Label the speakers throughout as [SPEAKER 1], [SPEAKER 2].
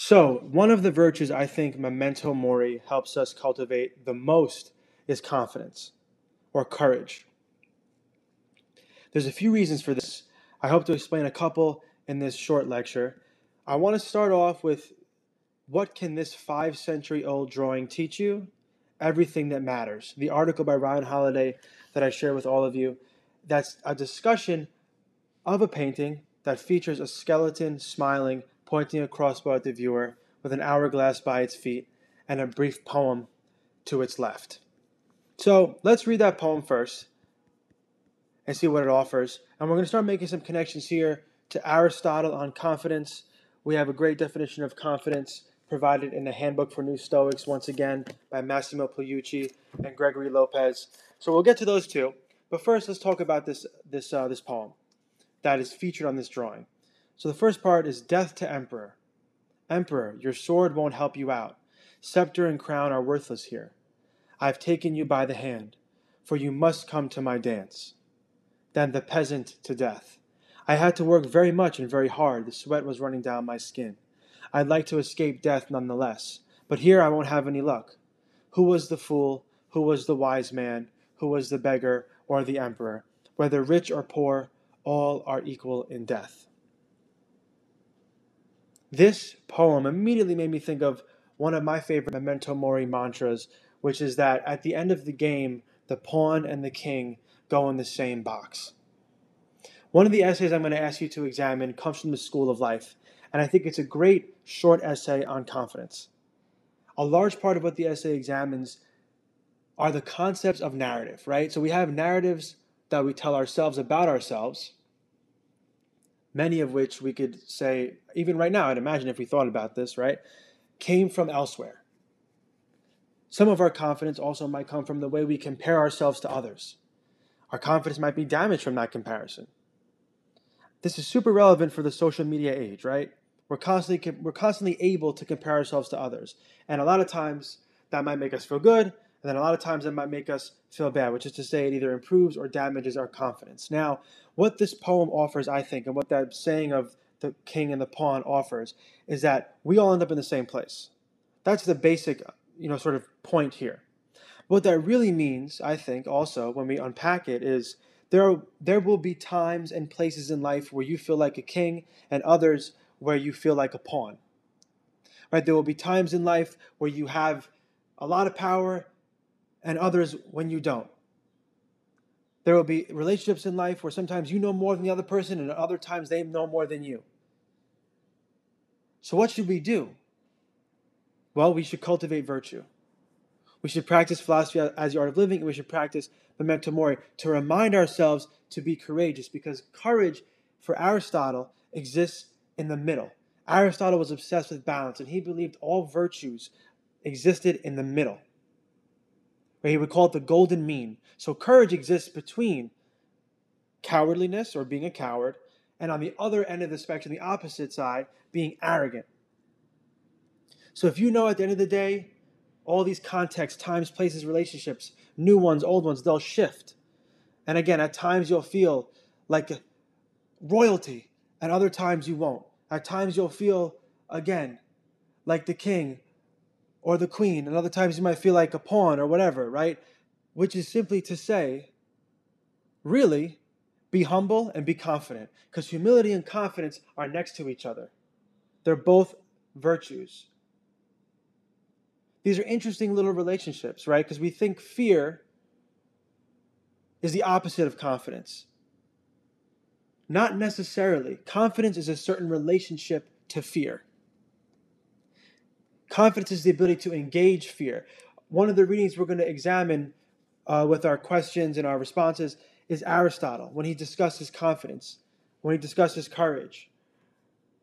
[SPEAKER 1] So, one of the virtues I think memento mori helps us cultivate the most is confidence or courage. There's a few reasons for this. I hope to explain a couple in this short lecture. I want to start off with what can this five century old drawing teach you? Everything that matters. The article by Ryan Holiday that I share with all of you, that's a discussion of a painting that features a skeleton smiling, pointing a crossbow at the viewer, with an hourglass by its feet, and a brief poem to its left. So let's read that poem first and see what it offers. And we're going to start making some connections here to Aristotle on confidence. We have a great definition of confidence provided in the Handbook for New Stoics, once again by Massimo Pigliucci and Gregory Lopez. So we'll get to those two. But first, let's talk about this, this, uh, this poem that is featured on this drawing. So the first part is Death to Emperor. Emperor, your sword won't help you out. Scepter and crown are worthless here. I have taken you by the hand, for you must come to my dance. Then the peasant to death. I had to work very much and very hard. The sweat was running down my skin. I'd like to escape death nonetheless, but here I won't have any luck. Who was the fool? Who was the wise man? Who was the beggar or the emperor? Whether rich or poor, all are equal in death. This poem immediately made me think of one of my favorite memento mori mantras, which is that at the end of the game, the pawn and the king go in the same box. One of the essays I'm going to ask you to examine comes from the School of Life, and I think it's a great short essay on confidence. A large part of what the essay examines are the concepts of narrative, right? So we have narratives that we tell ourselves about ourselves, many of which we could say, even right now, I'd imagine if we thought about this, right, came from elsewhere. Some of our confidence also might come from the way we compare ourselves to others. Our confidence might be damaged from that comparison. This is super relevant for the social media age, right? We're constantly we're constantly able to compare ourselves to others, and a lot of times that might make us feel good, and then a lot of times that might make us feel bad, which is to say, it either improves or damages our confidence. Now, what this poem offers, I think, and what that saying of the king and the pawn offers, is that we all end up in the same place. That's the basic you know, sort of point here. What that really means, I think, also when we unpack it, is there there will be times and places in life where you feel like a king, and others where you feel like a pawn. Right? There will be times in life where you have a lot of power, and others when you don't. There will be relationships in life where sometimes you know more than the other person, and other times they know more than you. So, what should we do? Well, we should cultivate virtue. We should practice philosophy as the art of living, and we should practice memento mori to remind ourselves to be courageous because courage for Aristotle exists in the middle. Aristotle was obsessed with balance, and he believed all virtues existed in the middle. Where he would call it the golden mean. So courage exists between cowardliness or being a coward, and on the other end of the spectrum, the opposite side, being arrogant. So if you know at the end of the day, all these contexts, times, places, relationships, new ones, old ones, they'll shift. And again, at times you'll feel like royalty, and other times you won't. At times you'll feel, again, like the king or the queen, and other times you might feel like a pawn or whatever, right? Which is simply to say, really, be humble and be confident, because humility and confidence are next to each other. They're both virtues. These are interesting little relationships, right? Because we think fear is the opposite of confidence. Not necessarily. Confidence is a certain relationship to fear. Confidence is the ability to engage fear. One of the readings we're going to examine uh, with our questions and our responses is Aristotle when he discusses confidence, when he discusses courage,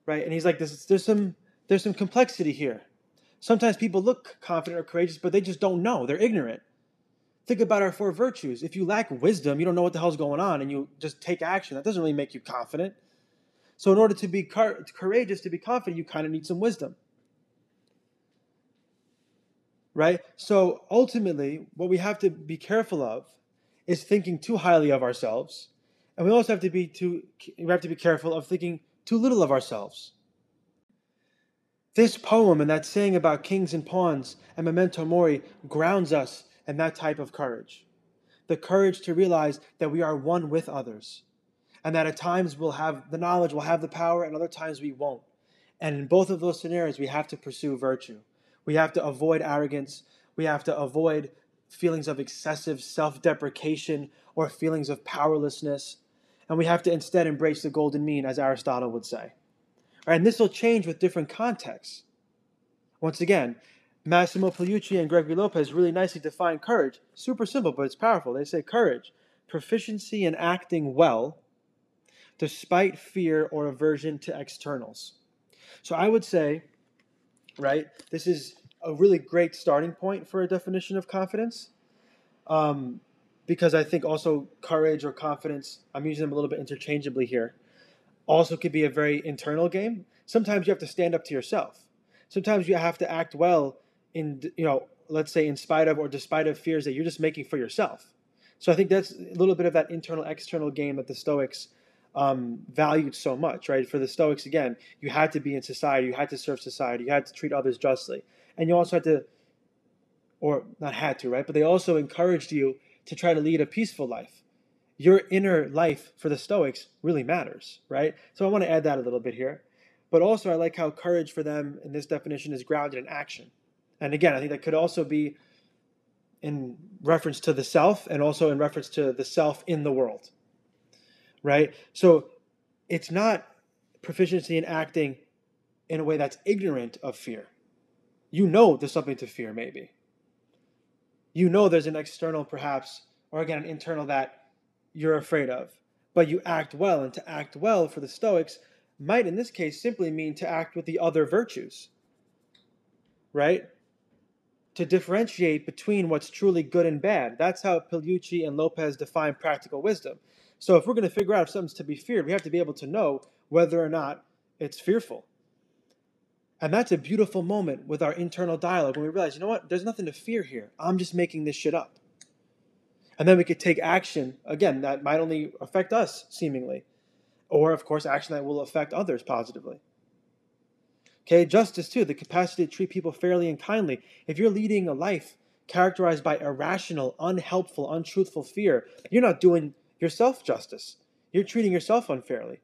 [SPEAKER 1] right? And he's like, there's, there's some there's some complexity here. Sometimes people look confident or courageous, but they just don't know. They're ignorant. Think about our four virtues. If you lack wisdom, you don't know what the hell's going on, and you just take action. That doesn't really make you confident. So, in order to be courageous, to be confident, you kind of need some wisdom. Right? So, ultimately, what we have to be careful of is thinking too highly of ourselves. And we also have to be too we have to be careful of thinking too little of ourselves. This poem and that saying about kings and pawns and memento mori grounds us in that type of courage. The courage to realize that we are one with others, and that at times we'll have the knowledge, we'll have the power, and other times we won't. And in both of those scenarios, we have to pursue virtue. We have to avoid arrogance. We have to avoid feelings of excessive self deprecation or feelings of powerlessness. And we have to instead embrace the golden mean, as Aristotle would say. Right, and this will change with different contexts. Once again, Massimo Pigliucci and Gregory Lopez really nicely define courage. Super simple, but it's powerful. They say courage, proficiency in acting well despite fear or aversion to externals. So I would say, right, this is a really great starting point for a definition of confidence. Um, because I think also courage or confidence, I'm using them a little bit interchangeably here, also could be a very internal game. Sometimes you have to stand up to yourself. Sometimes you have to act well in, you know, let's say in spite of or despite of fears that you're just making for yourself. So I think that's a little bit of that internal external game that the Stoics um, valued so much, right? For the Stoics, again, you had to be in society, you had to serve society, you had to treat others justly and you also had to, or not had to, right? But they also encouraged you to try to lead a peaceful life. Your inner life for the Stoics really matters, right? So I want to add that a little bit here. But also, I like how courage for them in this definition is grounded in action. And again, I think that could also be in reference to the self and also in reference to the self in the world, right? So it's not proficiency in acting in a way that's ignorant of fear you know there's something to fear, maybe. You know there's an external, perhaps, or again, an internal that you're afraid of. But you act well, and to act well for the Stoics might, in this case, simply mean to act with the other virtues. Right? To differentiate between what's truly good and bad. That's how Pigliucci and Lopez define practical wisdom. So if we're going to figure out if something's to be feared, we have to be able to know whether or not it's fearful. And that's a beautiful moment with our internal dialogue when we realize, you know what, there's nothing to fear here. I'm just making this shit up. And then we could take action, again, that might only affect us, seemingly, or, of course, action that will affect others positively. Okay, justice, too, the capacity to treat people fairly and kindly. If you're leading a life characterized by irrational, unhelpful, untruthful fear, you're not doing yourself justice. You're treating yourself unfairly.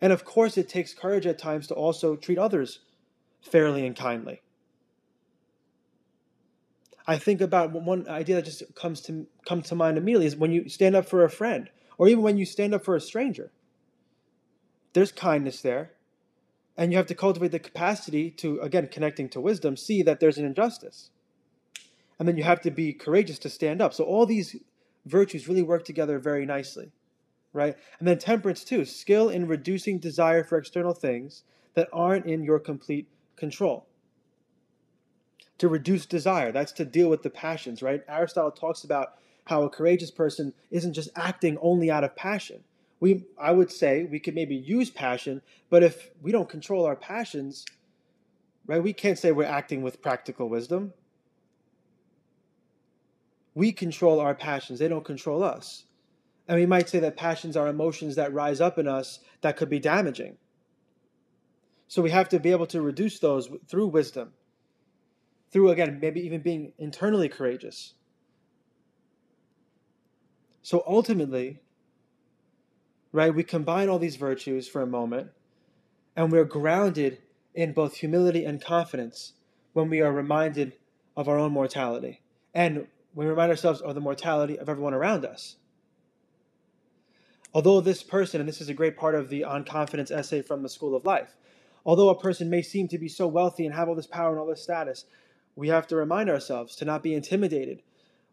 [SPEAKER 1] And of course, it takes courage at times to also treat others fairly and kindly. I think about one idea that just comes to come to mind immediately is when you stand up for a friend, or even when you stand up for a stranger. There's kindness there, and you have to cultivate the capacity to, again, connecting to wisdom, see that there's an injustice, and then you have to be courageous to stand up. So all these virtues really work together very nicely, right? And then temperance too, skill in reducing desire for external things that aren't in your complete control. To reduce desire, that's to deal with the passions, right? Aristotle talks about how a courageous person isn't just acting only out of passion. We, I would say we could maybe use passion, but if we don't control our passions, right, we can't say we're acting with practical wisdom. We control our passions, they don't control us. And we might say that passions are emotions that rise up in us that could be damaging. So we have to be able to reduce those through wisdom, through, again, maybe even being internally courageous. So ultimately, right, we combine all these virtues for a moment, and we're grounded in both humility and confidence when we are reminded of our own mortality. And we remind ourselves of the mortality of everyone around us. Although this person, and this is a great part of the On Confidence essay from the School of Life, although a person may seem to be so wealthy and have all this power and all this status, we have to remind ourselves to not be intimidated.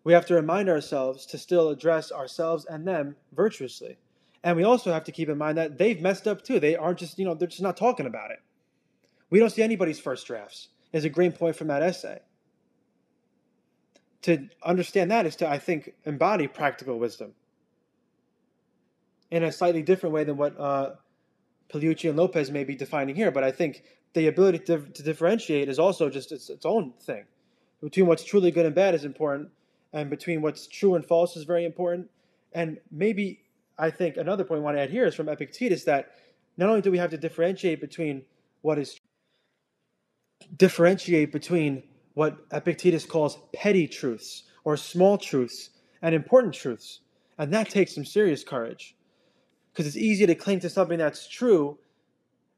[SPEAKER 1] We have to remind ourselves to still address ourselves and them virtuously. And we also have to keep in mind that they've messed up too. They aren't just, you know, they're just not talking about it. We don't see anybody's first drafts, is a great point from that essay. To understand that is to, I think, embody practical wisdom in a slightly different way than what uh, and Lopez may be defining here, but I think the ability to, to differentiate is also just its, its own thing. Between what's truly good and bad is important, and between what's true and false is very important. And maybe I think another point I want to add here is from Epictetus that not only do we have to differentiate between what is differentiate between what Epictetus calls petty truths or small truths and important truths. And that takes some serious courage because it's easy to cling to something that's true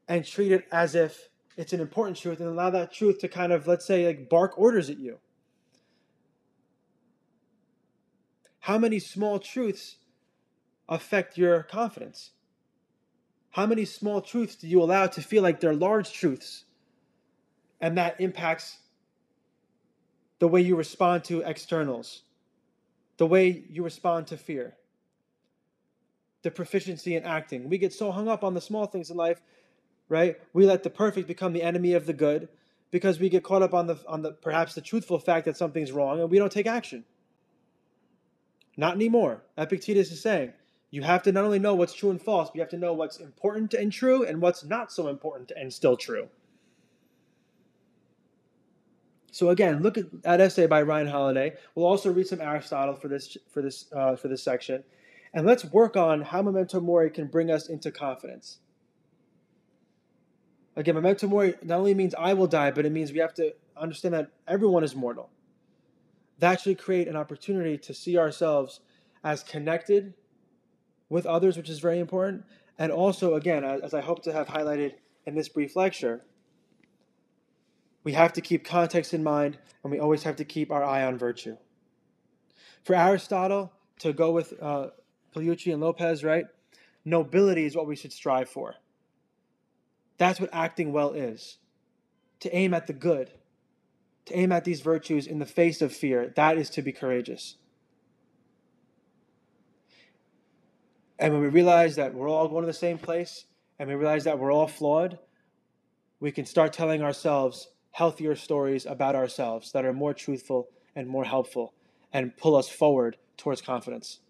[SPEAKER 1] and treat it as if it's an important truth and allow that truth to kind of, let's say, like bark orders at you. How many small truths affect your confidence? How many small truths do you allow to feel like they're large truths? And that impacts the way you respond to externals, the way you respond to fear, the proficiency in acting. We get so hung up on the small things in life, right? We let the perfect become the enemy of the good because we get caught up on the on the perhaps the truthful fact that something's wrong and we don't take action. Not anymore. Epictetus is saying you have to not only know what's true and false, but you have to know what's important and true and what's not so important and still true. So again, look at that essay by Ryan Holiday. We'll also read some Aristotle for this for this uh, for this section, and let's work on how memento mori can bring us into confidence. Again, memento mori not only means I will die, but it means we have to understand that everyone is mortal. That should create an opportunity to see ourselves as connected with others, which is very important, and also, again, as I hope to have highlighted in this brief lecture, we have to keep context in mind, and we always have to keep our eye on virtue. For Aristotle, to go with uh, and Lopez, right? Nobility is what we should strive for. That's what acting well is. To aim at the good, to aim at these virtues in the face of fear, that is to be courageous. And when we realize that we're all going to the same place, and we realize that we're all flawed, we can start telling ourselves healthier stories about ourselves that are more truthful and more helpful and pull us forward towards confidence.